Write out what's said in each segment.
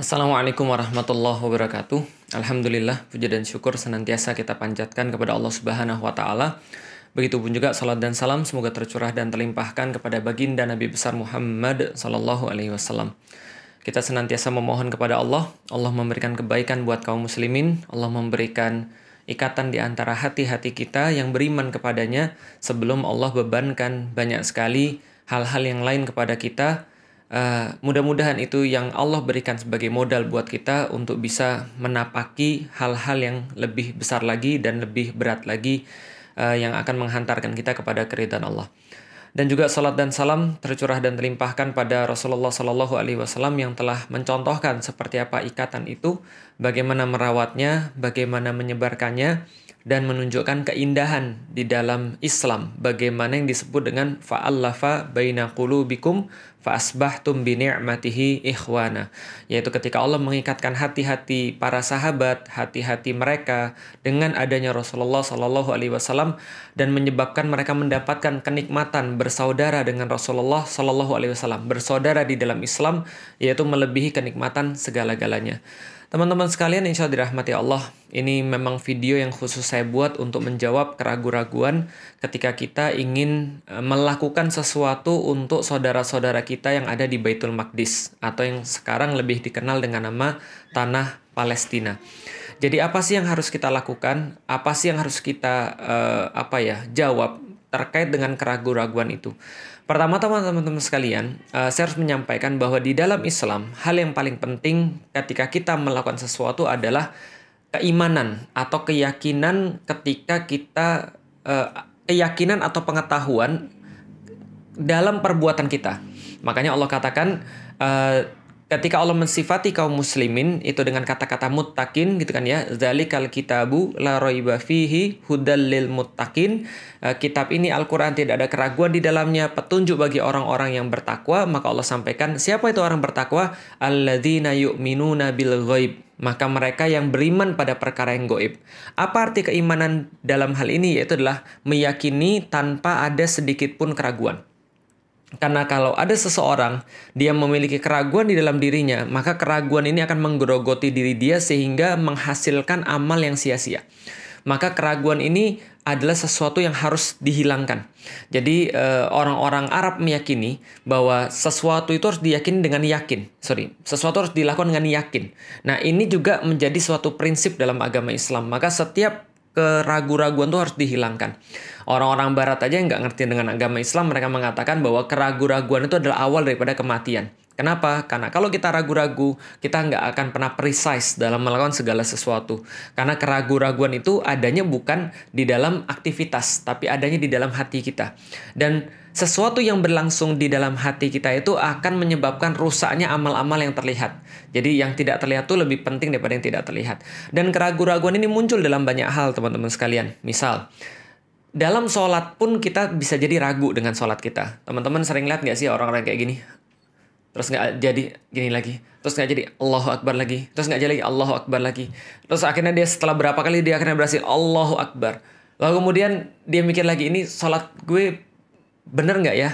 Assalamualaikum warahmatullahi wabarakatuh. Alhamdulillah, puja dan syukur senantiasa kita panjatkan kepada Allah Subhanahu wa taala. Begitupun juga salat dan salam semoga tercurah dan terlimpahkan kepada baginda Nabi besar Muhammad sallallahu alaihi wasallam. Kita senantiasa memohon kepada Allah, Allah memberikan kebaikan buat kaum muslimin, Allah memberikan ikatan di antara hati-hati kita yang beriman kepadanya sebelum Allah bebankan banyak sekali hal-hal yang lain kepada kita Uh, mudah-mudahan itu yang Allah berikan sebagai modal buat kita untuk bisa menapaki hal-hal yang lebih besar lagi dan lebih berat lagi uh, yang akan menghantarkan kita kepada keridhaan Allah. Dan juga salat dan salam tercurah dan terlimpahkan pada Rasulullah Shallallahu Alaihi Wasallam yang telah mencontohkan seperti apa ikatan itu, bagaimana merawatnya, bagaimana menyebarkannya, dan menunjukkan keindahan di dalam Islam. Bagaimana yang disebut dengan fa'allafa baina qulubikum fa'asbahtum bi ni'matihi ikhwana. Yaitu ketika Allah mengikatkan hati-hati para sahabat hati-hati mereka dengan adanya Rasulullah Shallallahu alaihi wasallam dan menyebabkan mereka mendapatkan kenikmatan bersaudara dengan Rasulullah Shallallahu alaihi wasallam bersaudara di dalam Islam yaitu melebihi kenikmatan segala-galanya Teman-teman sekalian insya Allah dirahmati Allah, ini memang video yang khusus saya buat untuk menjawab keraguan-raguan ketika kita ingin e, melakukan sesuatu untuk saudara-saudara kita yang ada di Baitul Maqdis atau yang sekarang lebih dikenal dengan nama Tanah Palestina. Jadi apa sih yang harus kita lakukan? Apa sih yang harus kita uh, apa ya jawab terkait dengan keraguan-raguan itu? Pertama, teman-teman sekalian, uh, saya harus menyampaikan bahwa di dalam Islam, hal yang paling penting ketika kita melakukan sesuatu adalah keimanan atau keyakinan ketika kita uh, keyakinan atau pengetahuan dalam perbuatan kita. Makanya Allah katakan uh, ketika Allah mensifati kaum muslimin itu dengan kata-kata muttaqin gitu kan ya zalikal kitabu la raiba fihi hudal lil muttaqin uh, kitab ini Al-Qur'an tidak ada keraguan di dalamnya petunjuk bagi orang-orang yang bertakwa maka Allah sampaikan siapa itu orang bertakwa alladzina yu'minuna bil ghaib maka mereka yang beriman pada perkara yang goib. Apa arti keimanan dalam hal ini? Yaitu adalah meyakini tanpa ada sedikit pun keraguan. Karena kalau ada seseorang dia memiliki keraguan di dalam dirinya, maka keraguan ini akan menggerogoti diri dia sehingga menghasilkan amal yang sia-sia. Maka keraguan ini adalah sesuatu yang harus dihilangkan. Jadi eh, orang-orang Arab meyakini bahwa sesuatu itu harus diyakini dengan yakin. Sorry, sesuatu harus dilakukan dengan yakin. Nah ini juga menjadi suatu prinsip dalam agama Islam. Maka setiap keraguan-raguan itu harus dihilangkan. Orang-orang barat aja yang nggak ngerti dengan agama Islam, mereka mengatakan bahwa keraguan-raguan itu adalah awal daripada kematian. Kenapa? Karena kalau kita ragu-ragu, kita nggak akan pernah precise dalam melakukan segala sesuatu. Karena keraguan-raguan itu adanya bukan di dalam aktivitas, tapi adanya di dalam hati kita. Dan sesuatu yang berlangsung di dalam hati kita itu akan menyebabkan rusaknya amal-amal yang terlihat. Jadi yang tidak terlihat itu lebih penting daripada yang tidak terlihat. Dan keraguan-raguan ini muncul dalam banyak hal teman-teman sekalian. Misal, dalam sholat pun kita bisa jadi ragu dengan sholat kita. Teman-teman sering lihat nggak sih orang-orang kayak gini? terus nggak jadi gini lagi terus nggak jadi Allahu Akbar lagi terus nggak jadi Allahu Akbar lagi terus akhirnya dia setelah berapa kali dia akhirnya berhasil Allahu Akbar lalu kemudian dia mikir lagi ini sholat gue bener nggak ya?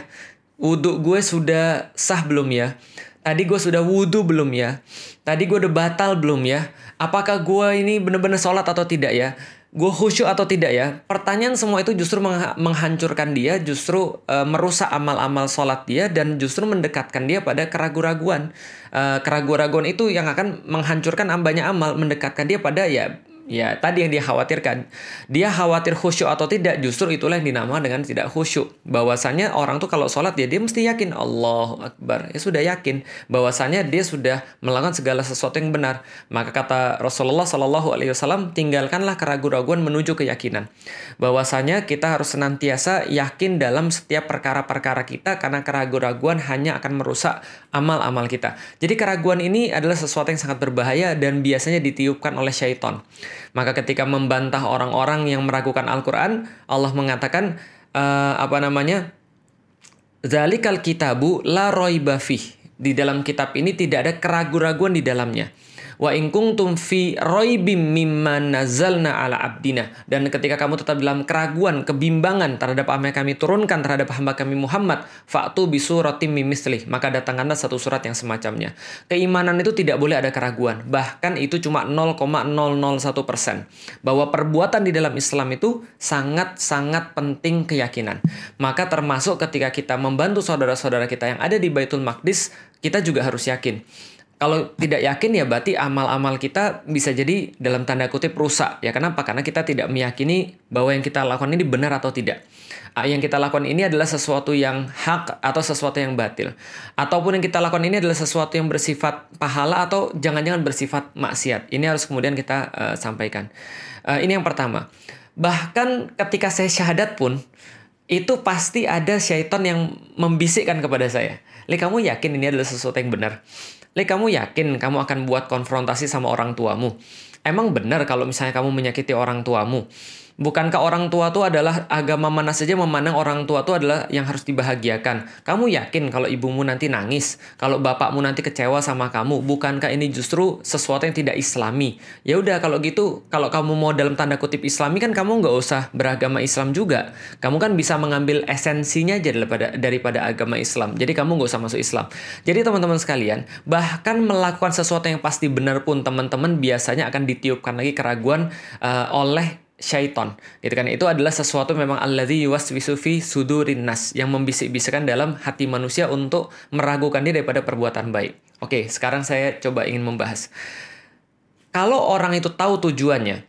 Wudhu gue sudah sah belum ya? Tadi gue sudah wudhu belum ya? Tadi gue udah batal belum ya? Apakah gue ini bener-bener sholat atau tidak ya? Gue khusyuk atau tidak ya? Pertanyaan semua itu justru menghancurkan dia, justru uh, merusak amal-amal sholat dia dan justru mendekatkan dia pada keraguan-raguan. Uh, keraguan-raguan itu yang akan menghancurkan ambanya amal, mendekatkan dia pada ya Ya, tadi yang dia khawatirkan. Dia khawatir khusyuk atau tidak, justru itulah yang dinamakan dengan tidak khusyuk. Bahwasanya orang tuh kalau sholat ya dia mesti yakin Allah Akbar. Ya sudah yakin bahwasanya dia sudah melakukan segala sesuatu yang benar. Maka kata Rasulullah Shallallahu alaihi wasallam, tinggalkanlah keraguan-raguan menuju keyakinan. Bahwasanya kita harus senantiasa yakin dalam setiap perkara-perkara kita karena keraguan-raguan hanya akan merusak amal-amal kita. Jadi keraguan ini adalah sesuatu yang sangat berbahaya dan biasanya ditiupkan oleh syaitan. Maka ketika membantah orang-orang yang meragukan Al-Quran, Allah mengatakan uh, apa namanya? Zalikal kitabu la roiba Di dalam kitab ini tidak ada keraguan-raguan di dalamnya. Wa in kuntum fi raibim mimma nazalna ala abdina. Dan ketika kamu tetap dalam keraguan, kebimbangan terhadap apa yang kami turunkan terhadap hamba kami Muhammad, fa'tu bisuratim mimislih. Maka datangkanlah satu surat yang semacamnya. Keimanan itu tidak boleh ada keraguan. Bahkan itu cuma 0,001 persen. Bahwa perbuatan di dalam Islam itu sangat-sangat penting keyakinan. Maka termasuk ketika kita membantu saudara-saudara kita yang ada di Baitul Maqdis, kita juga harus yakin kalau tidak yakin ya berarti amal-amal kita bisa jadi dalam tanda kutip rusak. Ya kenapa? Karena kita tidak meyakini bahwa yang kita lakukan ini benar atau tidak. Ah, yang kita lakukan ini adalah sesuatu yang hak atau sesuatu yang batil. Ataupun yang kita lakukan ini adalah sesuatu yang bersifat pahala atau jangan-jangan bersifat maksiat. Ini harus kemudian kita uh, sampaikan. Uh, ini yang pertama. Bahkan ketika saya syahadat pun, itu pasti ada syaitan yang membisikkan kepada saya. Le kamu yakin ini adalah sesuatu yang benar? Le, kamu yakin kamu akan buat konfrontasi sama orang tuamu? Emang benar kalau misalnya kamu menyakiti orang tuamu? Bukankah orang tua itu adalah agama mana saja memandang orang tua itu adalah yang harus dibahagiakan? Kamu yakin kalau ibumu nanti nangis, kalau bapakmu nanti kecewa sama kamu, bukankah ini justru sesuatu yang tidak islami? Ya udah kalau gitu, kalau kamu mau dalam tanda kutip islami kan kamu nggak usah beragama Islam juga. Kamu kan bisa mengambil esensinya aja daripada daripada agama Islam. Jadi kamu nggak usah masuk Islam. Jadi teman-teman sekalian, bahkan melakukan sesuatu yang pasti benar pun teman-teman biasanya akan ditiupkan lagi keraguan uh, oleh syaiton gitu kan itu adalah sesuatu memang alladzi yuwaswisu fi sudurin nas yang membisik-bisikkan dalam hati manusia untuk meragukan dia daripada perbuatan baik. Oke, sekarang saya coba ingin membahas. Kalau orang itu tahu tujuannya,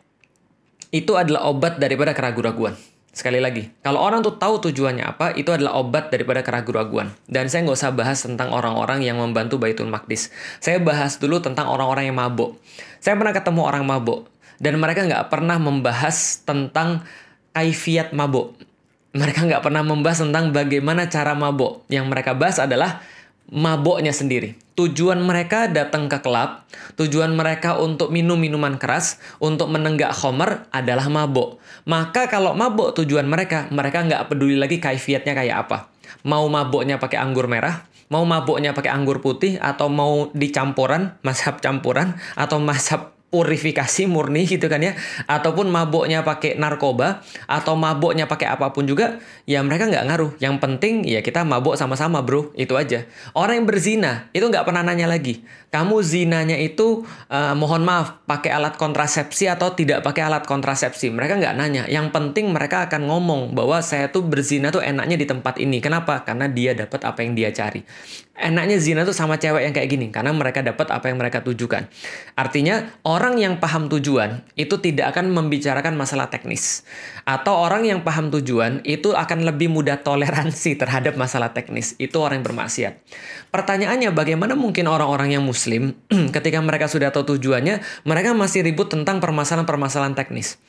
itu adalah obat daripada keraguan-raguan. Sekali lagi, kalau orang tuh tahu tujuannya apa, itu adalah obat daripada keraguan-raguan. Dan saya nggak usah bahas tentang orang-orang yang membantu Baitul Maqdis. Saya bahas dulu tentang orang-orang yang mabuk. Saya pernah ketemu orang mabuk dan mereka nggak pernah membahas tentang kaifiat mabuk. Mereka nggak pernah membahas tentang bagaimana cara mabuk. Yang mereka bahas adalah maboknya sendiri. Tujuan mereka datang ke klub, tujuan mereka untuk minum minuman keras, untuk menenggak homer adalah mabok. Maka kalau mabok tujuan mereka, mereka nggak peduli lagi kaifiatnya kayak apa. Mau maboknya pakai anggur merah, mau maboknya pakai anggur putih, atau mau dicampuran, masab campuran, atau masab purifikasi murni gitu kan ya ataupun maboknya pakai narkoba atau maboknya pakai apa pun juga ya mereka nggak ngaruh. Yang penting ya kita mabok sama-sama bro. Itu aja. Orang yang berzina itu nggak pernah nanya lagi. Kamu zinanya itu uh, mohon maaf pakai alat kontrasepsi atau tidak pakai alat kontrasepsi? Mereka nggak nanya. Yang penting mereka akan ngomong bahwa saya tuh berzina tuh enaknya di tempat ini. Kenapa? Karena dia dapat apa yang dia cari enaknya zina tuh sama cewek yang kayak gini karena mereka dapat apa yang mereka tujukan. Artinya orang yang paham tujuan itu tidak akan membicarakan masalah teknis. Atau orang yang paham tujuan itu akan lebih mudah toleransi terhadap masalah teknis. Itu orang yang bermaksiat. Pertanyaannya bagaimana mungkin orang-orang yang muslim ketika mereka sudah tahu tujuannya, mereka masih ribut tentang permasalahan-permasalahan teknis.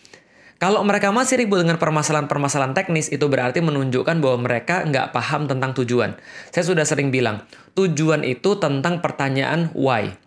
Kalau mereka masih ribut dengan permasalahan-permasalahan teknis, itu berarti menunjukkan bahwa mereka nggak paham tentang tujuan. Saya sudah sering bilang, tujuan itu tentang pertanyaan why.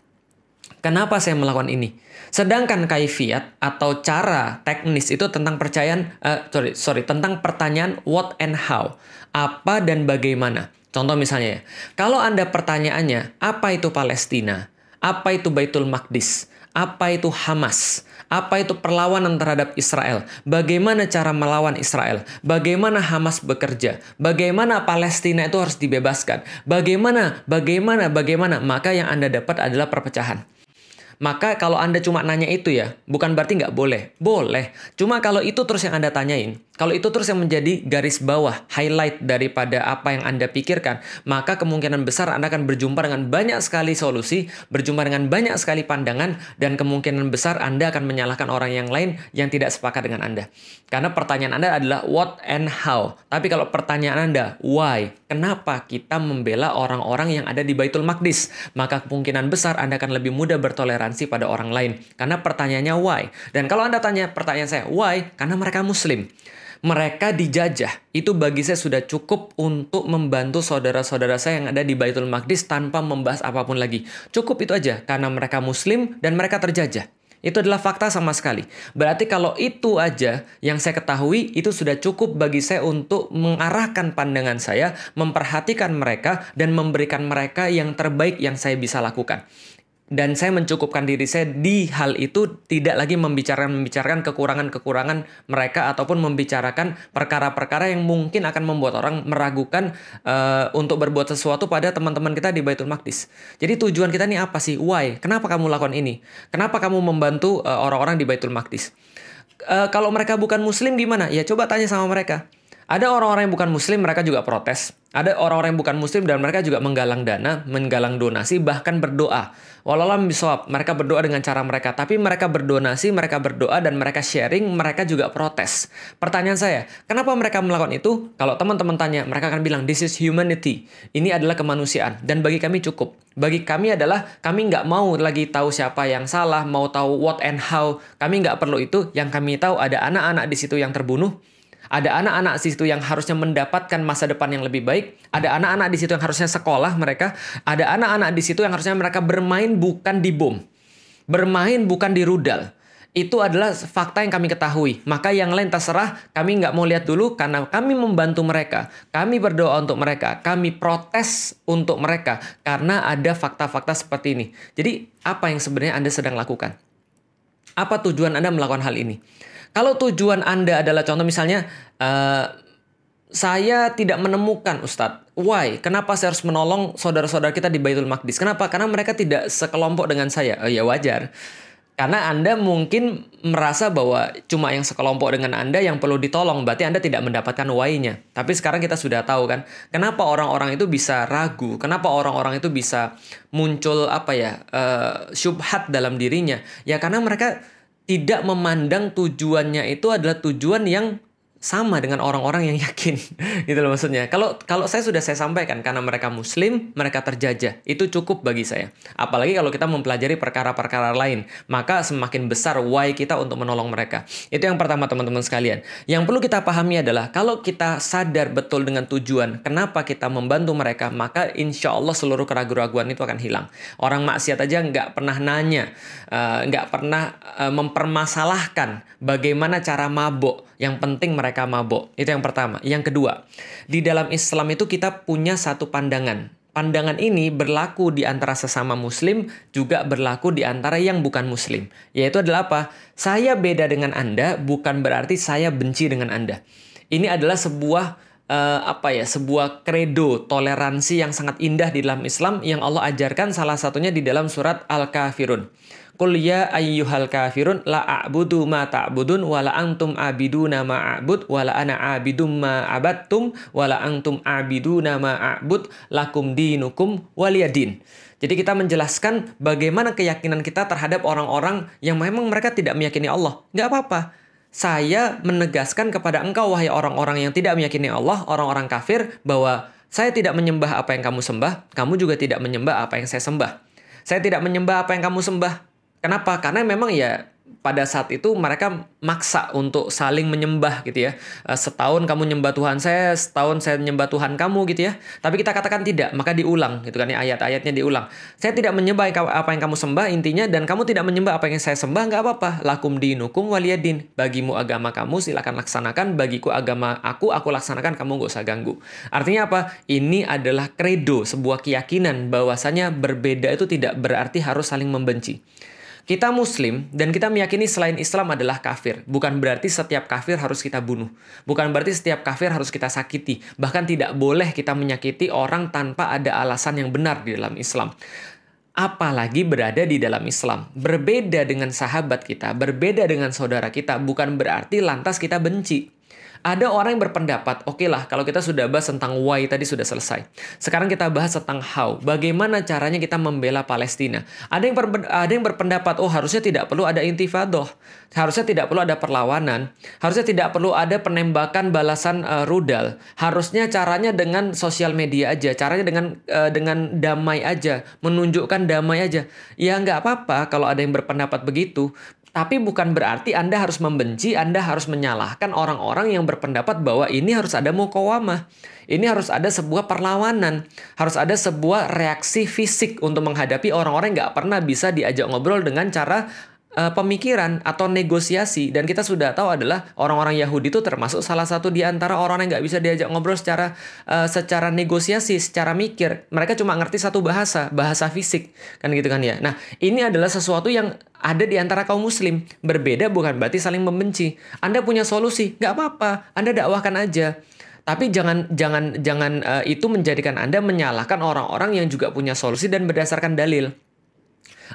Kenapa saya melakukan ini? Sedangkan kaifiat atau cara teknis itu tentang percayaan, uh, sorry, sorry, tentang pertanyaan what and how. Apa dan bagaimana. Contoh misalnya ya, kalau Anda pertanyaannya, apa itu Palestina? Apa itu Baitul Maqdis? Apa itu Hamas? Apa itu perlawanan terhadap Israel? Bagaimana cara melawan Israel? Bagaimana Hamas bekerja? Bagaimana Palestina itu harus dibebaskan? Bagaimana, bagaimana, bagaimana? Maka yang Anda dapat adalah perpecahan. Maka kalau Anda cuma nanya itu ya, bukan berarti nggak boleh. Boleh. Cuma kalau itu terus yang Anda tanyain, kalau itu terus yang menjadi garis bawah, highlight daripada apa yang Anda pikirkan, maka kemungkinan besar Anda akan berjumpa dengan banyak sekali solusi, berjumpa dengan banyak sekali pandangan, dan kemungkinan besar Anda akan menyalahkan orang yang lain yang tidak sepakat dengan Anda. Karena pertanyaan Anda adalah what and how. Tapi kalau pertanyaan Anda, why? Kenapa kita membela orang-orang yang ada di Baitul Maqdis? Maka kemungkinan besar Anda akan lebih mudah bertoleransi pada orang lain. Karena pertanyaannya why. Dan kalau Anda tanya pertanyaan saya, why? Karena mereka muslim mereka dijajah. Itu bagi saya sudah cukup untuk membantu saudara-saudara saya yang ada di Baitul Maqdis tanpa membahas apa pun lagi. Cukup itu aja karena mereka muslim dan mereka terjajah. Itu adalah fakta sama sekali. Berarti kalau itu aja yang saya ketahui itu sudah cukup bagi saya untuk mengarahkan pandangan saya, memperhatikan mereka dan memberikan mereka yang terbaik yang saya bisa lakukan. Dan saya mencukupkan diri saya di hal itu tidak lagi membicarakan membicarakan kekurangan-kekurangan mereka ataupun membicarakan perkara-perkara yang mungkin akan membuat orang meragukan uh, untuk berbuat sesuatu pada teman-teman kita di Baitul Maqdis. Jadi tujuan kita ini apa sih? Why? Kenapa kamu lakukan ini? Kenapa kamu membantu uh, orang-orang di Baitul Maqdis? Uh, kalau mereka bukan muslim gimana? Ya coba tanya sama mereka. Ada orang-orang yang bukan muslim mereka juga protes. Ada orang-orang yang bukan muslim dan mereka juga menggalang dana, menggalang donasi, bahkan berdoa. Walaupun bisawab, mereka berdoa dengan cara mereka. Tapi mereka berdonasi, mereka berdoa, dan mereka sharing, mereka juga protes. Pertanyaan saya, kenapa mereka melakukan itu? Kalau teman-teman tanya, mereka akan bilang, this is humanity. Ini adalah kemanusiaan. Dan bagi kami cukup. Bagi kami adalah, kami nggak mau lagi tahu siapa yang salah, mau tahu what and how. Kami nggak perlu itu. Yang kami tahu ada anak-anak di situ yang terbunuh, ada anak-anak di situ yang harusnya mendapatkan masa depan yang lebih baik. Ada anak-anak di situ yang harusnya sekolah mereka. Ada anak-anak di situ yang harusnya mereka bermain bukan di bom. Bermain bukan di rudal. Itu adalah fakta yang kami ketahui. Maka yang lain terserah, kami nggak mau lihat dulu karena kami membantu mereka. Kami berdoa untuk mereka. Kami protes untuk mereka karena ada fakta-fakta seperti ini. Jadi apa yang sebenarnya Anda sedang lakukan? Apa tujuan Anda melakukan hal ini? Kalau tujuan Anda adalah contoh misalnya uh, saya tidak menemukan Ustadz. Why? Kenapa saya harus menolong saudara-saudara kita di Baitul Maqdis? Kenapa? Karena mereka tidak sekelompok dengan saya. Oh ya wajar. Karena Anda mungkin merasa bahwa cuma yang sekelompok dengan Anda yang perlu ditolong, berarti Anda tidak mendapatkan why-nya. Tapi sekarang kita sudah tahu kan, kenapa orang-orang itu bisa ragu, kenapa orang-orang itu bisa muncul apa ya, uh, syubhat dalam dirinya. Ya karena mereka tidak memandang tujuannya itu adalah tujuan yang sama dengan orang-orang yang yakin. Gitu loh maksudnya. Kalau kalau saya sudah saya sampaikan karena mereka muslim mereka terjajah itu cukup bagi saya. Apalagi kalau kita mempelajari perkara-perkara lain maka semakin besar why kita untuk menolong mereka. Itu yang pertama teman-teman sekalian. Yang perlu kita pahami adalah kalau kita sadar betul dengan tujuan kenapa kita membantu mereka maka insya Allah seluruh keraguan-raguan itu akan hilang. Orang maksiat aja nggak pernah nanya uh, nggak pernah uh, mempermasalahkan bagaimana cara mabuk yang penting mereka mabok. Itu yang pertama. Yang kedua, di dalam Islam itu kita punya satu pandangan. Pandangan ini berlaku di antara sesama muslim, juga berlaku di antara yang bukan muslim. Yaitu adalah apa? Saya beda dengan Anda, bukan berarti saya benci dengan Anda. Ini adalah sebuah uh, apa ya sebuah kredo toleransi yang sangat indah di dalam Islam yang Allah ajarkan salah satunya di dalam surat Al-Kafirun. Qul ya ayyuhal kafirun la a'budu ma ta'budun wa la antum abiduna ma a'bud wa la ana abidum ma abattum wa la antum abiduna ma a'bud lakum dinukum waliyadin. Jadi kita menjelaskan bagaimana keyakinan kita terhadap orang-orang yang memang mereka tidak meyakini Allah. Nggak apa-apa. Saya menegaskan kepada engkau wahai orang-orang yang tidak meyakini Allah, orang-orang kafir, bahwa saya tidak menyembah apa yang kamu sembah, kamu juga tidak menyembah apa yang saya sembah. Saya tidak menyembah apa yang kamu sembah, Kenapa? Karena memang ya pada saat itu mereka maksa untuk saling menyembah gitu ya. Eh, setahun kamu nyembah Tuhan saya, setahun saya menyembah Tuhan kamu gitu ya. Tapi kita katakan tidak, maka diulang gitu kan ya ayat-ayatnya diulang. Saya tidak menyembah apa yang kamu sembah intinya dan kamu tidak menyembah apa yang saya sembah nggak apa-apa. Lakum dinukum waliyadin. Bagimu agama kamu silakan laksanakan, bagiku agama aku aku laksanakan kamu nggak usah ganggu. Artinya apa? Ini adalah kredo, sebuah keyakinan bahwasanya berbeda itu tidak berarti harus saling membenci. Kita muslim dan kita meyakini selain Islam adalah kafir. Bukan berarti setiap kafir harus kita bunuh. Bukan berarti setiap kafir harus kita sakiti. Bahkan tidak boleh kita menyakiti orang tanpa ada alasan yang benar di dalam Islam apalagi berada di dalam Islam. Berbeda dengan sahabat kita, berbeda dengan saudara kita, bukan berarti lantas kita benci. Ada orang yang berpendapat, oke okay lah kalau kita sudah bahas tentang why tadi sudah selesai. Sekarang kita bahas tentang how. Bagaimana caranya kita membela Palestina. Ada yang ada yang berpendapat, oh harusnya tidak perlu ada intifadah. Harusnya tidak perlu ada perlawanan. Harusnya tidak perlu ada penembakan balasan uh, rudal. Harusnya caranya dengan sosial media aja. Caranya dengan uh, dengan damai aja. Menunjukkan damai aja. Ya nggak apa-apa kalau ada yang berpendapat begitu. Tapi bukan berarti Anda harus membenci, Anda harus menyalahkan orang-orang yang berpendapat bahwa ini harus ada mukawamah. Ini harus ada sebuah perlawanan. Harus ada sebuah reaksi fisik untuk menghadapi orang-orang yang nggak pernah bisa diajak ngobrol dengan cara uh, pemikiran atau negosiasi dan kita sudah tahu adalah orang-orang Yahudi itu termasuk salah satu di antara orang yang nggak bisa diajak ngobrol secara uh, secara negosiasi, secara mikir. Mereka cuma ngerti satu bahasa, bahasa fisik kan gitu kan ya. Nah ini adalah sesuatu yang ada di antara kaum muslim. Berbeda bukan berarti saling membenci. Anda punya solusi, nggak apa-apa. Anda dakwahkan aja. Tapi jangan jangan jangan uh, itu menjadikan Anda menyalahkan orang-orang yang juga punya solusi dan berdasarkan dalil.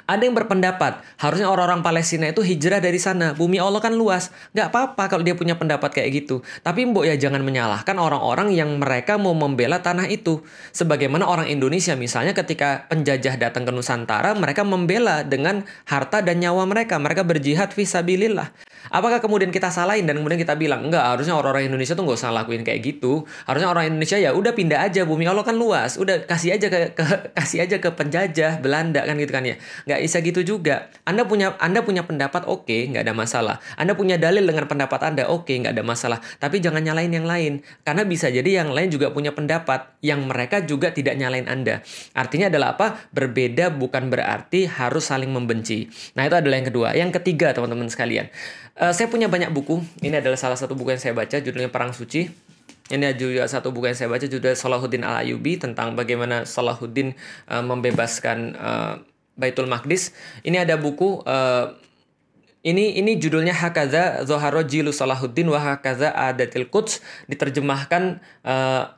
Ada yang berpendapat, harusnya orang-orang Palestina itu hijrah dari sana. Bumi Allah kan luas. Nggak apa-apa kalau dia punya pendapat kayak gitu. Tapi mbok ya jangan menyalahkan orang-orang yang mereka mau membela tanah itu. Sebagaimana orang Indonesia misalnya ketika penjajah datang ke Nusantara, mereka membela dengan harta dan nyawa mereka. Mereka berjihad visabilillah. Apakah kemudian kita salahin dan kemudian kita bilang enggak harusnya orang-orang Indonesia tuh nggak usah lakuin kayak gitu. Harusnya orang Indonesia ya udah pindah aja bumi Allah kan luas, udah kasih aja ke, ke kasih aja ke penjajah Belanda kan gitu kan ya. Nggak bisa gitu juga. Anda punya Anda punya pendapat oke, okay, nggak ada masalah. Anda punya dalil dengan pendapat Anda oke, okay, nggak ada masalah. Tapi jangan nyalain yang lain karena bisa jadi yang lain juga punya pendapat yang mereka juga tidak nyalain Anda. Artinya adalah apa? Berbeda bukan berarti harus saling membenci. Nah, itu adalah yang kedua. Yang ketiga, teman-teman sekalian. Uh, saya punya banyak buku. Ini adalah salah satu buku yang saya baca, judulnya Perang Suci. Ini juga satu buku yang saya baca, judulnya Salahuddin Al Ayubi tentang bagaimana Salahuddin uh, membebaskan uh, Baitul Maqdis. Ini ada buku. Uh, ini ini judulnya Hakaza Zoharo Jilu Salahuddin wa Hakaza Adatil Quds diterjemahkan uh,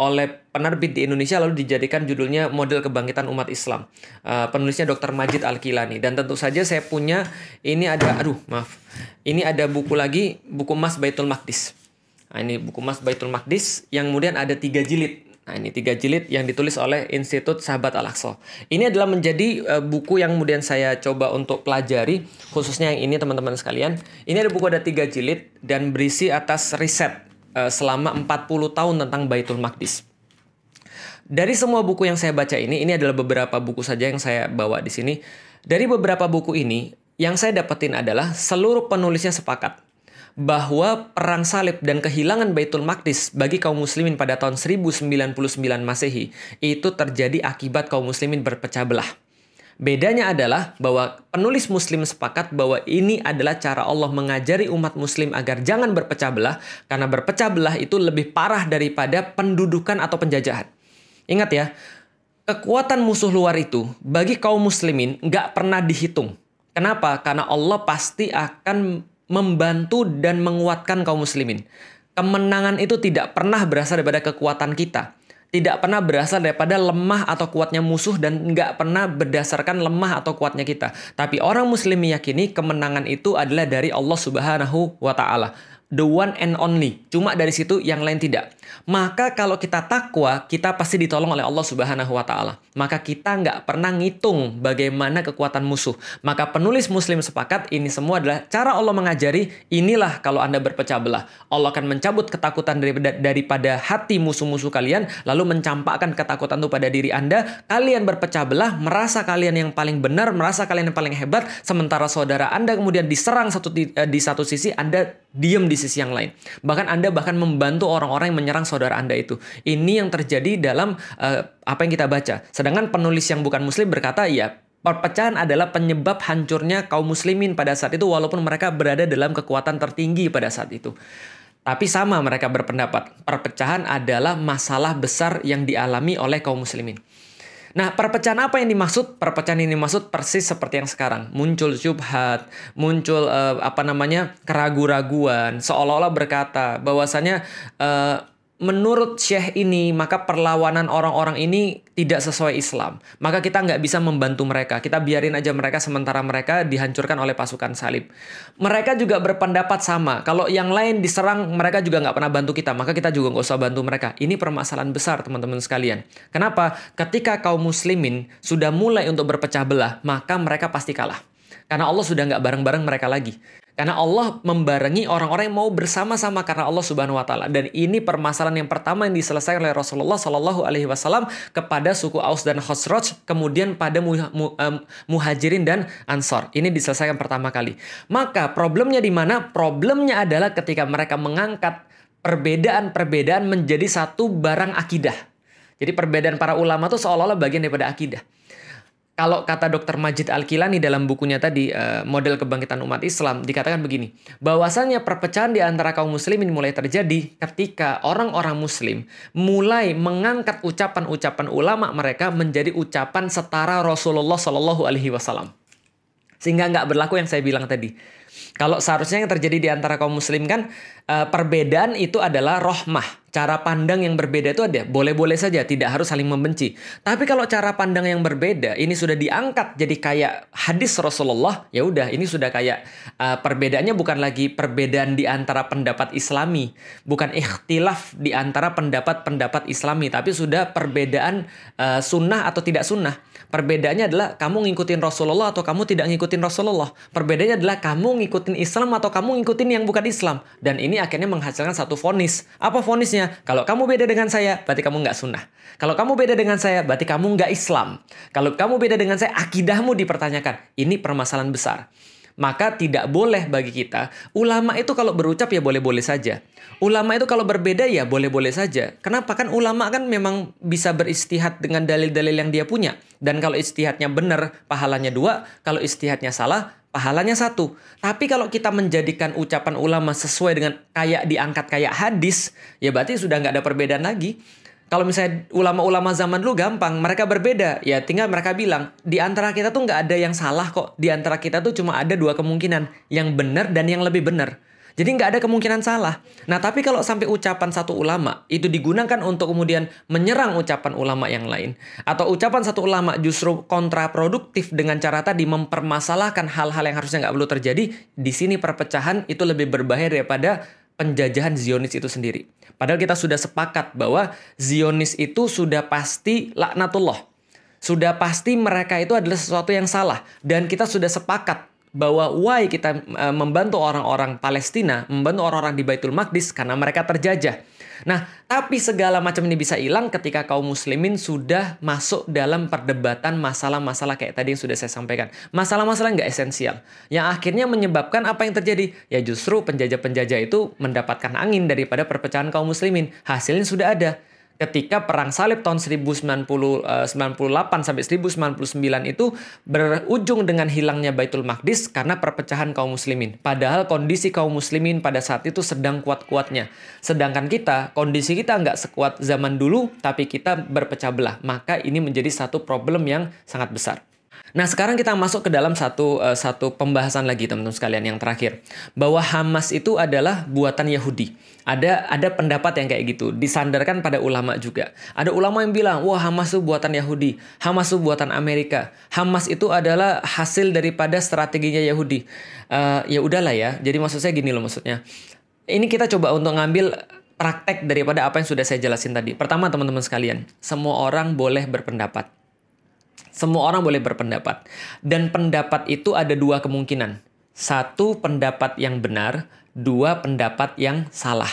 oleh penerbit di Indonesia lalu dijadikan judulnya Model Kebangkitan Umat Islam. Uh, penulisnya Dr. Majid Al-Kilani dan tentu saja saya punya ini ada aduh maaf. Ini ada buku lagi buku Mas Baitul Maqdis. Nah, ini buku Mas Baitul Maqdis yang kemudian ada tiga jilid. Nah, ini tiga jilid yang ditulis oleh Institut Sahabat Al-Aqsa. Ini adalah menjadi uh, buku yang kemudian saya coba untuk pelajari, khususnya yang ini teman-teman sekalian. Ini ada buku ada tiga jilid dan berisi atas riset uh, selama 40 tahun tentang Baitul Maqdis. Dari semua buku yang saya baca ini, ini adalah beberapa buku saja yang saya bawa di sini. Dari beberapa buku ini, yang saya dapetin adalah seluruh penulisnya sepakat bahwa perang salib dan kehilangan Baitul Maqdis bagi kaum muslimin pada tahun 1099 Masehi itu terjadi akibat kaum muslimin berpecah belah. Bedanya adalah bahwa penulis muslim sepakat bahwa ini adalah cara Allah mengajari umat muslim agar jangan berpecah belah karena berpecah belah itu lebih parah daripada pendudukan atau penjajahan. Ingat ya, kekuatan musuh luar itu bagi kaum muslimin nggak pernah dihitung. Kenapa? Karena Allah pasti akan membantu dan menguatkan kaum muslimin. Kemenangan itu tidak pernah berasal daripada kekuatan kita tidak pernah berasal daripada lemah atau kuatnya musuh dan nggak pernah berdasarkan lemah atau kuatnya kita. Tapi orang muslim meyakini kemenangan itu adalah dari Allah Subhanahu wa taala the one and only. Cuma dari situ yang lain tidak. Maka kalau kita takwa, kita pasti ditolong oleh Allah Subhanahu wa taala. Maka kita nggak pernah ngitung bagaimana kekuatan musuh. Maka penulis muslim sepakat ini semua adalah cara Allah mengajari inilah kalau Anda berpecah belah. Allah akan mencabut ketakutan daripada, daripada hati musuh-musuh kalian lalu mencampakkan ketakutan itu pada diri Anda. Kalian berpecah belah, merasa kalian yang paling benar, merasa kalian yang paling hebat, sementara saudara Anda kemudian diserang satu di, eh, di satu sisi, Anda diam di sisi yang lain. Bahkan Anda bahkan membantu orang-orang yang menyerang saudara Anda itu. Ini yang terjadi dalam uh, apa yang kita baca. Sedangkan penulis yang bukan muslim berkata, ya Perpecahan adalah penyebab hancurnya kaum muslimin pada saat itu walaupun mereka berada dalam kekuatan tertinggi pada saat itu. Tapi sama mereka berpendapat, perpecahan adalah masalah besar yang dialami oleh kaum muslimin. Nah, perpecahan apa yang dimaksud? Perpecahan ini dimaksud persis seperti yang sekarang. Muncul syubhat, muncul uh, apa namanya? keraguan-raguan, seolah-olah berkata bahwasanya uh, menurut Syekh ini maka perlawanan orang-orang ini tidak sesuai Islam. Maka kita nggak bisa membantu mereka. Kita biarin aja mereka sementara mereka dihancurkan oleh pasukan salib. Mereka juga berpendapat sama. Kalau yang lain diserang mereka juga nggak pernah bantu kita. Maka kita juga nggak usah bantu mereka. Ini permasalahan besar teman-teman sekalian. Kenapa? Ketika kaum muslimin sudah mulai untuk berpecah belah, maka mereka pasti kalah. Karena Allah sudah nggak bareng-bareng mereka lagi. Karena Allah membarengi orang-orang yang mau bersama-sama karena Allah Subhanahu wa taala. Dan ini permasalahan yang pertama yang diselesaikan oleh Rasulullah Shallallahu alaihi wasallam kepada suku Aus dan Khosroj, kemudian pada Muhajirin dan Ansor. Ini diselesaikan pertama kali. Maka problemnya di mana? Problemnya adalah ketika mereka mengangkat perbedaan-perbedaan menjadi satu barang akidah. Jadi perbedaan para ulama itu seolah-olah bagian daripada akidah. Kalau kata Dr. Majid Al-Kilani dalam bukunya tadi uh, model kebangkitan umat Islam dikatakan begini, bahwasannya perpecahan di antara kaum muslimin mulai terjadi ketika orang-orang muslim mulai mengangkat ucapan-ucapan ulama mereka menjadi ucapan setara Rasulullah Shallallahu alaihi wasallam. Sehingga nggak berlaku yang saya bilang tadi. Kalau seharusnya yang terjadi di antara kaum muslim kan uh, perbedaan itu adalah rohmah cara pandang yang berbeda itu ada. Boleh-boleh saja, tidak harus saling membenci. Tapi kalau cara pandang yang berbeda ini sudah diangkat jadi kayak hadis Rasulullah, ya udah ini sudah kayak uh, perbedaannya bukan lagi perbedaan di antara pendapat Islami, bukan ikhtilaf di antara pendapat-pendapat Islami, tapi sudah perbedaan uh, sunnah atau tidak sunnah. Perbedaannya adalah kamu ngikutin Rasulullah atau kamu tidak ngikutin Rasulullah. Perbedaannya adalah kamu ngikutin Islam atau kamu ngikutin yang bukan Islam. Dan ini akhirnya menghasilkan satu fonis. Apa fonisnya? kalau kamu beda dengan saya, berarti kamu nggak sunnah. Kalau kamu beda dengan saya, berarti kamu nggak Islam. Kalau kamu beda dengan saya, akidahmu dipertanyakan. Ini permasalahan besar. Maka tidak boleh bagi kita, ulama itu kalau berucap ya boleh-boleh saja. Ulama itu kalau berbeda ya boleh-boleh saja. Kenapa? Kan ulama kan memang bisa beristihad dengan dalil-dalil yang dia punya. Dan kalau istihadnya benar, pahalanya dua. Kalau istihadnya salah, pahalanya satu. Tapi kalau kita menjadikan ucapan ulama sesuai dengan kayak diangkat kayak hadis, ya berarti sudah nggak ada perbedaan lagi. Kalau misalnya ulama-ulama zaman dulu gampang, mereka berbeda, ya tinggal mereka bilang, di antara kita tuh nggak ada yang salah kok. Di antara kita tuh cuma ada dua kemungkinan, yang benar dan yang lebih benar. Jadi nggak ada kemungkinan salah. Nah tapi kalau sampai ucapan satu ulama itu digunakan untuk kemudian menyerang ucapan ulama yang lain. Atau ucapan satu ulama justru kontraproduktif dengan cara tadi mempermasalahkan hal-hal yang harusnya nggak perlu terjadi. Di sini perpecahan itu lebih berbahaya daripada penjajahan Zionis itu sendiri. Padahal kita sudah sepakat bahwa Zionis itu sudah pasti laknatullah. Sudah pasti mereka itu adalah sesuatu yang salah. Dan kita sudah sepakat bahwa why kita uh, membantu orang-orang Palestina, membantu orang-orang di Baitul Maqdis karena mereka terjajah. Nah, tapi segala macam ini bisa hilang ketika kaum muslimin sudah masuk dalam perdebatan masalah-masalah kayak tadi yang sudah saya sampaikan. Masalah-masalah nggak esensial. Yang akhirnya menyebabkan apa yang terjadi? Ya justru penjajah-penjajah itu mendapatkan angin daripada perpecahan kaum muslimin. Hasilnya sudah ada ketika perang salib tahun 1098 eh, sampai 1099 itu berujung dengan hilangnya Baitul Maqdis karena perpecahan kaum muslimin. Padahal kondisi kaum muslimin pada saat itu sedang kuat-kuatnya. Sedangkan kita, kondisi kita nggak sekuat zaman dulu, tapi kita berpecah belah. Maka ini menjadi satu problem yang sangat besar. Nah, sekarang kita masuk ke dalam satu uh, satu pembahasan lagi teman-teman sekalian yang terakhir, bahwa Hamas itu adalah buatan Yahudi. Ada ada pendapat yang kayak gitu, disandarkan pada ulama juga. Ada ulama yang bilang, "Wah, Hamas itu buatan Yahudi, Hamas itu buatan Amerika. Hamas itu adalah hasil daripada strateginya Yahudi." Uh, ya udahlah ya. Jadi maksud saya gini loh maksudnya. Ini kita coba untuk ngambil praktek daripada apa yang sudah saya jelasin tadi. Pertama, teman-teman sekalian, semua orang boleh berpendapat semua orang boleh berpendapat. Dan pendapat itu ada dua kemungkinan. Satu pendapat yang benar, dua pendapat yang salah.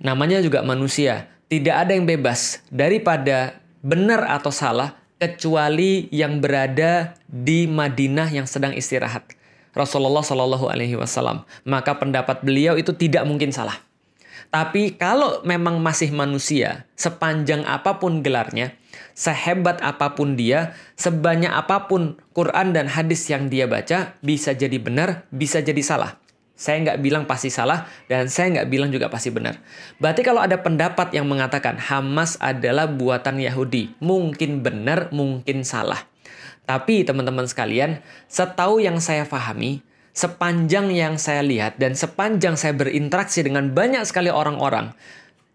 Namanya juga manusia. Tidak ada yang bebas daripada benar atau salah kecuali yang berada di Madinah yang sedang istirahat. Rasulullah Shallallahu Alaihi Wasallam. Maka pendapat beliau itu tidak mungkin salah. Tapi kalau memang masih manusia, sepanjang apa pun gelarnya, sehebat apa pun dia, sebanyak apa pun Quran dan hadis yang dia baca, bisa jadi benar, bisa jadi salah. Saya nggak bilang pasti salah, dan saya nggak bilang juga pasti benar. Berarti kalau ada pendapat yang mengatakan Hamas adalah buatan Yahudi, mungkin benar, mungkin salah. Tapi teman-teman sekalian, setahu yang saya pahami, sepanjang yang saya lihat dan sepanjang saya berinteraksi dengan banyak sekali orang-orang,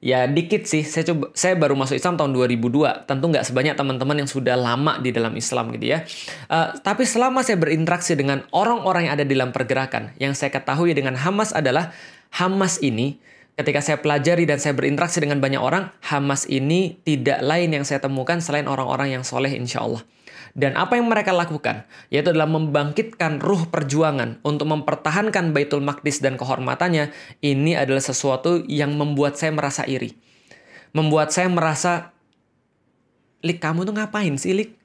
Ya dikit sih, saya coba saya baru masuk Islam tahun 2002. Tentu nggak sebanyak teman-teman yang sudah lama di dalam Islam gitu ya. Uh, tapi selama saya berinteraksi dengan orang-orang yang ada di dalam pergerakan, yang saya ketahui dengan Hamas adalah Hamas ini ketika saya pelajari dan saya berinteraksi dengan banyak orang, Hamas ini tidak lain yang saya temukan selain orang-orang yang soleh insya Allah. Dan apa yang mereka lakukan? Yaitu adalah membangkitkan ruh perjuangan untuk mempertahankan Baitul Maqdis dan kehormatannya. Ini adalah sesuatu yang membuat saya merasa iri. Membuat saya merasa, Lik, kamu tuh ngapain sih, Lik?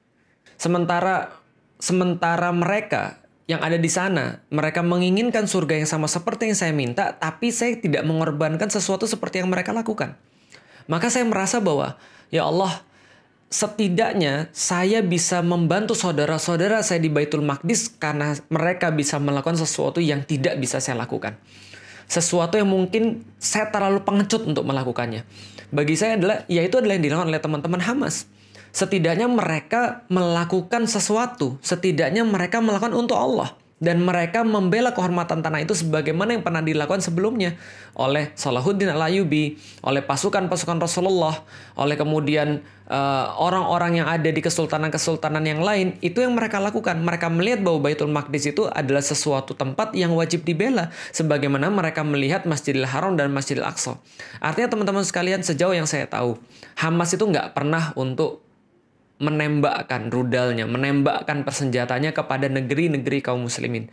Sementara sementara mereka yang ada di sana, mereka menginginkan surga yang sama seperti yang saya minta, tapi saya tidak mengorbankan sesuatu seperti yang mereka lakukan. Maka saya merasa bahwa, ya Allah, setidaknya saya bisa membantu saudara-saudara saya di Baitul Maqdis karena mereka bisa melakukan sesuatu yang tidak bisa saya lakukan. Sesuatu yang mungkin saya terlalu pengecut untuk melakukannya. Bagi saya adalah, ya itu adalah yang dilakukan oleh teman-teman Hamas. Setidaknya mereka melakukan sesuatu, setidaknya mereka melakukan untuk Allah dan mereka membela kehormatan tanah itu sebagaimana yang pernah dilakukan sebelumnya oleh Salahuddin Al-Ayyubi, oleh pasukan-pasukan Rasulullah, oleh kemudian eh, orang-orang uh, yang ada di kesultanan-kesultanan yang lain, itu yang mereka lakukan. Mereka melihat bahwa Baitul Maqdis itu adalah sesuatu tempat yang wajib dibela sebagaimana mereka melihat Masjidil Haram dan Masjidil Aqsa. Artinya teman-teman sekalian sejauh yang saya tahu, Hamas itu nggak pernah untuk menembakkan rudalnya, menembakkan persenjatanya kepada negeri-negeri kaum muslimin.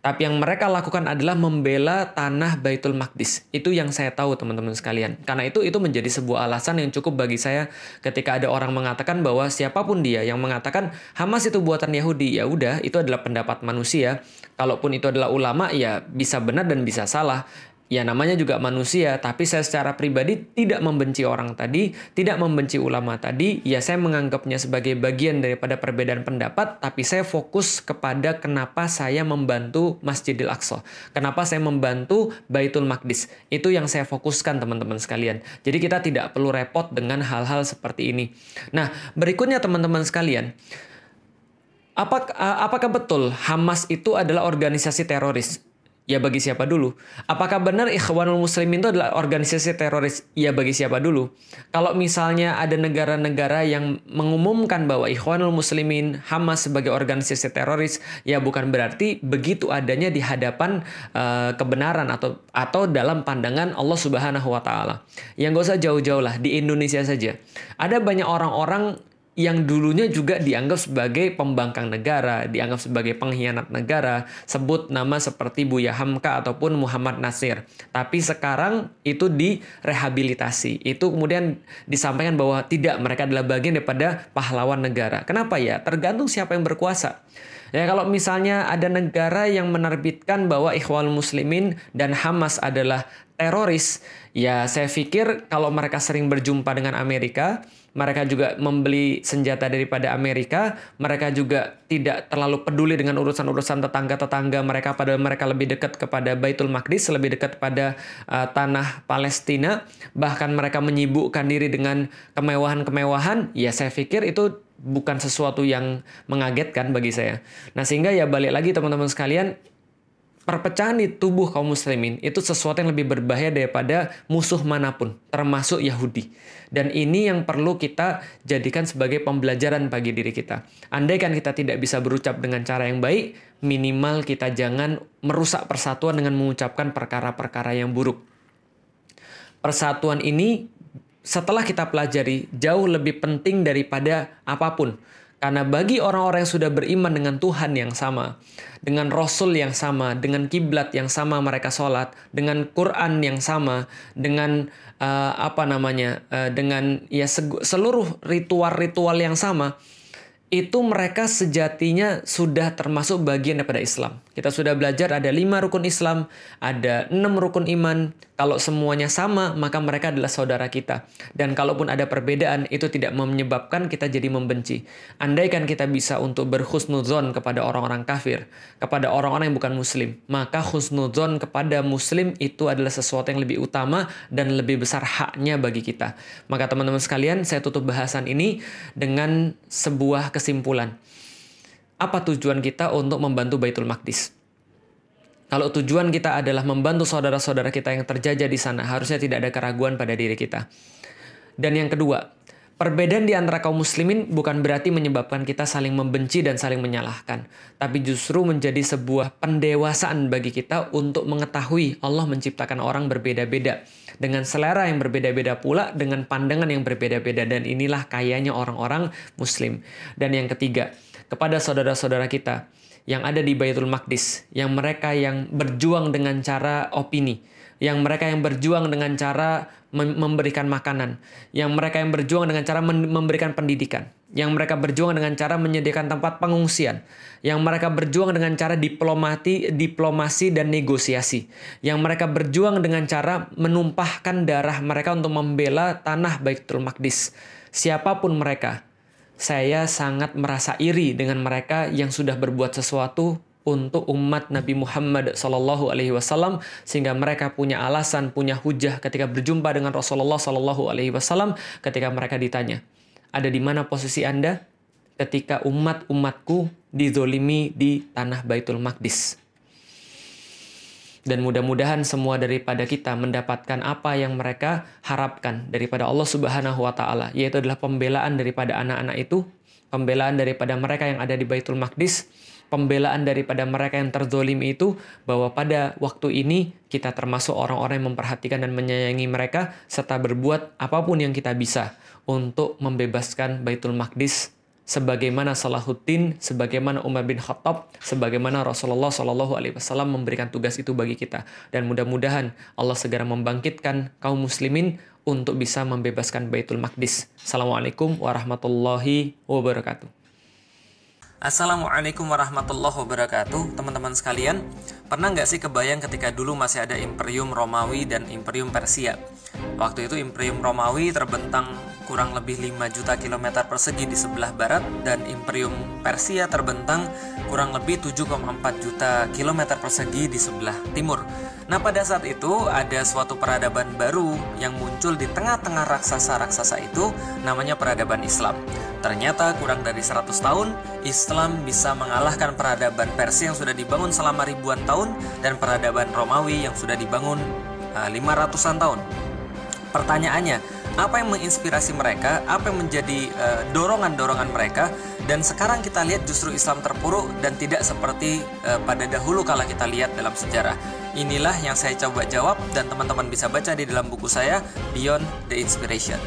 Tapi yang mereka lakukan adalah membela tanah Baitul Maqdis. Itu yang saya tahu teman-teman sekalian. Karena itu itu menjadi sebuah alasan yang cukup bagi saya ketika ada orang mengatakan bahwa siapa pun dia yang mengatakan Hamas itu buatan Yahudi, ya udah itu adalah pendapat manusia. Kalaupun itu adalah ulama ya bisa benar dan bisa salah ya namanya juga manusia, tapi saya secara pribadi tidak membenci orang tadi, tidak membenci ulama tadi, ya saya menganggapnya sebagai bagian daripada perbedaan pendapat, tapi saya fokus kepada kenapa saya membantu Masjidil Aqsa. Kenapa saya membantu Baitul Maqdis. Itu yang saya fokuskan teman-teman sekalian. Jadi kita tidak perlu repot dengan hal-hal seperti ini. Nah, berikutnya teman-teman sekalian, apakah, apakah betul Hamas itu adalah organisasi teroris? Ya bagi siapa dulu? Apakah benar Ikhwanul Muslimin itu adalah organisasi teroris? Ya bagi siapa dulu? Kalau misalnya ada negara-negara yang mengumumkan bahwa Ikhwanul Muslimin Hamas sebagai organisasi teroris, ya bukan berarti begitu adanya di hadapan uh, kebenaran atau atau dalam pandangan Allah Subhanahu wa taala. Yang gak usah jauh-jauh lah di Indonesia saja. Ada banyak orang-orang yang dulunya juga dianggap sebagai pembangkang negara, dianggap sebagai pengkhianat negara, sebut nama seperti Buya Hamka ataupun Muhammad Nasir. Tapi sekarang itu direhabilitasi. Itu kemudian disampaikan bahwa tidak, mereka adalah bagian daripada pahlawan negara. Kenapa ya? Tergantung siapa yang berkuasa. Ya kalau misalnya ada negara yang menerbitkan bahwa Ikhwal Muslimin dan Hamas adalah teroris, ya saya pikir kalau mereka sering berjumpa dengan Amerika, mereka juga membeli senjata daripada Amerika, mereka juga tidak terlalu peduli dengan urusan-urusan tetangga-tetangga mereka padahal mereka lebih dekat kepada Baitul Maqdis, lebih dekat pada uh, tanah Palestina, bahkan mereka menyibukkan diri dengan kemewahan-kemewahan, ya saya pikir itu bukan sesuatu yang mengagetkan bagi saya. Nah, sehingga ya balik lagi teman-teman sekalian, perpecahan di tubuh kaum muslimin itu sesuatu yang lebih berbahaya daripada musuh mana pun, termasuk Yahudi. Dan ini yang perlu kita jadikan sebagai pembelajaran bagi diri kita. Andai kan kita tidak bisa berucap dengan cara yang baik, minimal kita jangan merusak persatuan dengan mengucapkan perkara-perkara yang buruk. Persatuan ini setelah kita pelajari jauh lebih penting daripada apa pun karena bagi orang-orang yang sudah beriman dengan Tuhan yang sama, dengan Rasul yang sama, dengan kiblat yang sama mereka sholat, dengan Quran yang sama, dengan uh, apa namanya, uh, dengan ya seluruh ritual-ritual yang sama, itu mereka sejatinya sudah termasuk bagian daripada Islam. Kita sudah belajar ada lima rukun Islam, ada enam rukun iman. Kalau semuanya sama, maka mereka adalah saudara kita. Dan kalaupun ada perbedaan, itu tidak menyebabkan kita jadi membenci. Andaikan kita bisa untuk berhusnuzon kepada orang-orang kafir, kepada orang-orang yang bukan muslim, maka husnuzon kepada muslim itu adalah sesuatu yang lebih utama dan lebih besar haknya bagi kita. Maka teman-teman sekalian, saya tutup bahasan ini dengan sebuah kesimpulan. Apa tujuan kita untuk membantu Baitul Maqdis? Kalau tujuan kita adalah membantu saudara-saudara kita yang terjajah di sana, harusnya tidak ada keraguan pada diri kita. Dan yang kedua, Perbedaan di antara kaum muslimin bukan berarti menyebabkan kita saling membenci dan saling menyalahkan, tapi justru menjadi sebuah pendewasaan bagi kita untuk mengetahui Allah menciptakan orang berbeda-beda dengan selera yang berbeda-beda pula, dengan pandangan yang berbeda-beda dan inilah kayanya orang-orang muslim. Dan yang ketiga, kepada saudara-saudara kita yang ada di Baitul Maqdis, yang mereka yang berjuang dengan cara opini, yang mereka yang berjuang dengan cara memberikan makanan, yang mereka yang berjuang dengan cara memberikan pendidikan, yang mereka berjuang dengan cara menyediakan tempat pengungsian, yang mereka berjuang dengan cara diplomati, diplomasi dan negosiasi, yang mereka berjuang dengan cara menumpahkan darah mereka untuk membela tanah Baitul Maqdis. Siapa pun mereka, saya sangat merasa iri dengan mereka yang sudah berbuat sesuatu untuk umat Nabi Muhammad Sallallahu Alaihi Wasallam sehingga mereka punya alasan, punya hujah ketika berjumpa dengan Rasulullah Sallallahu Alaihi Wasallam ketika mereka ditanya, ada di mana posisi anda ketika umat-umatku dizolimi di tanah Baitul Maqdis? Dan mudah-mudahan semua daripada kita mendapatkan apa yang mereka harapkan daripada Allah Subhanahu wa taala, yaitu adalah pembelaan daripada anak-anak itu, pembelaan daripada mereka yang ada di Baitul Maqdis, pembelaan daripada mereka yang terzolimi itu bahwa pada waktu ini kita termasuk orang-orang yang memperhatikan dan menyayangi mereka serta berbuat apa pun yang kita bisa untuk membebaskan Baitul Maqdis sebagaimana Salahuddin, sebagaimana Umar bin Khattab, sebagaimana Rasulullah Shallallahu Alaihi Wasallam memberikan tugas itu bagi kita. Dan mudah-mudahan Allah segera membangkitkan kaum muslimin untuk bisa membebaskan Baitul Maqdis. Assalamualaikum warahmatullahi wabarakatuh. Assalamualaikum warahmatullahi wabarakatuh Teman-teman sekalian Pernah nggak sih kebayang ketika dulu masih ada Imperium Romawi dan Imperium Persia Waktu itu Imperium Romawi terbentang kurang lebih 5 juta kilometer persegi di sebelah barat Dan Imperium Persia terbentang kurang lebih 7,4 juta kilometer persegi di sebelah timur Nah pada saat itu ada suatu peradaban baru yang muncul di tengah-tengah raksasa-raksasa itu namanya peradaban Islam. Ternyata kurang dari 100 tahun, Islam bisa mengalahkan peradaban Persia yang sudah dibangun selama ribuan tahun dan peradaban Romawi yang sudah dibangun uh, 500-an tahun. Pertanyaannya, apa yang menginspirasi mereka? Apa yang menjadi uh, dorongan-dorongan mereka? Dan sekarang kita lihat justru Islam terpuruk dan tidak seperti uh, pada dahulu kalau kita lihat dalam sejarah. Inilah yang saya coba jawab dan teman-teman bisa baca di dalam buku saya Beyond the Inspiration.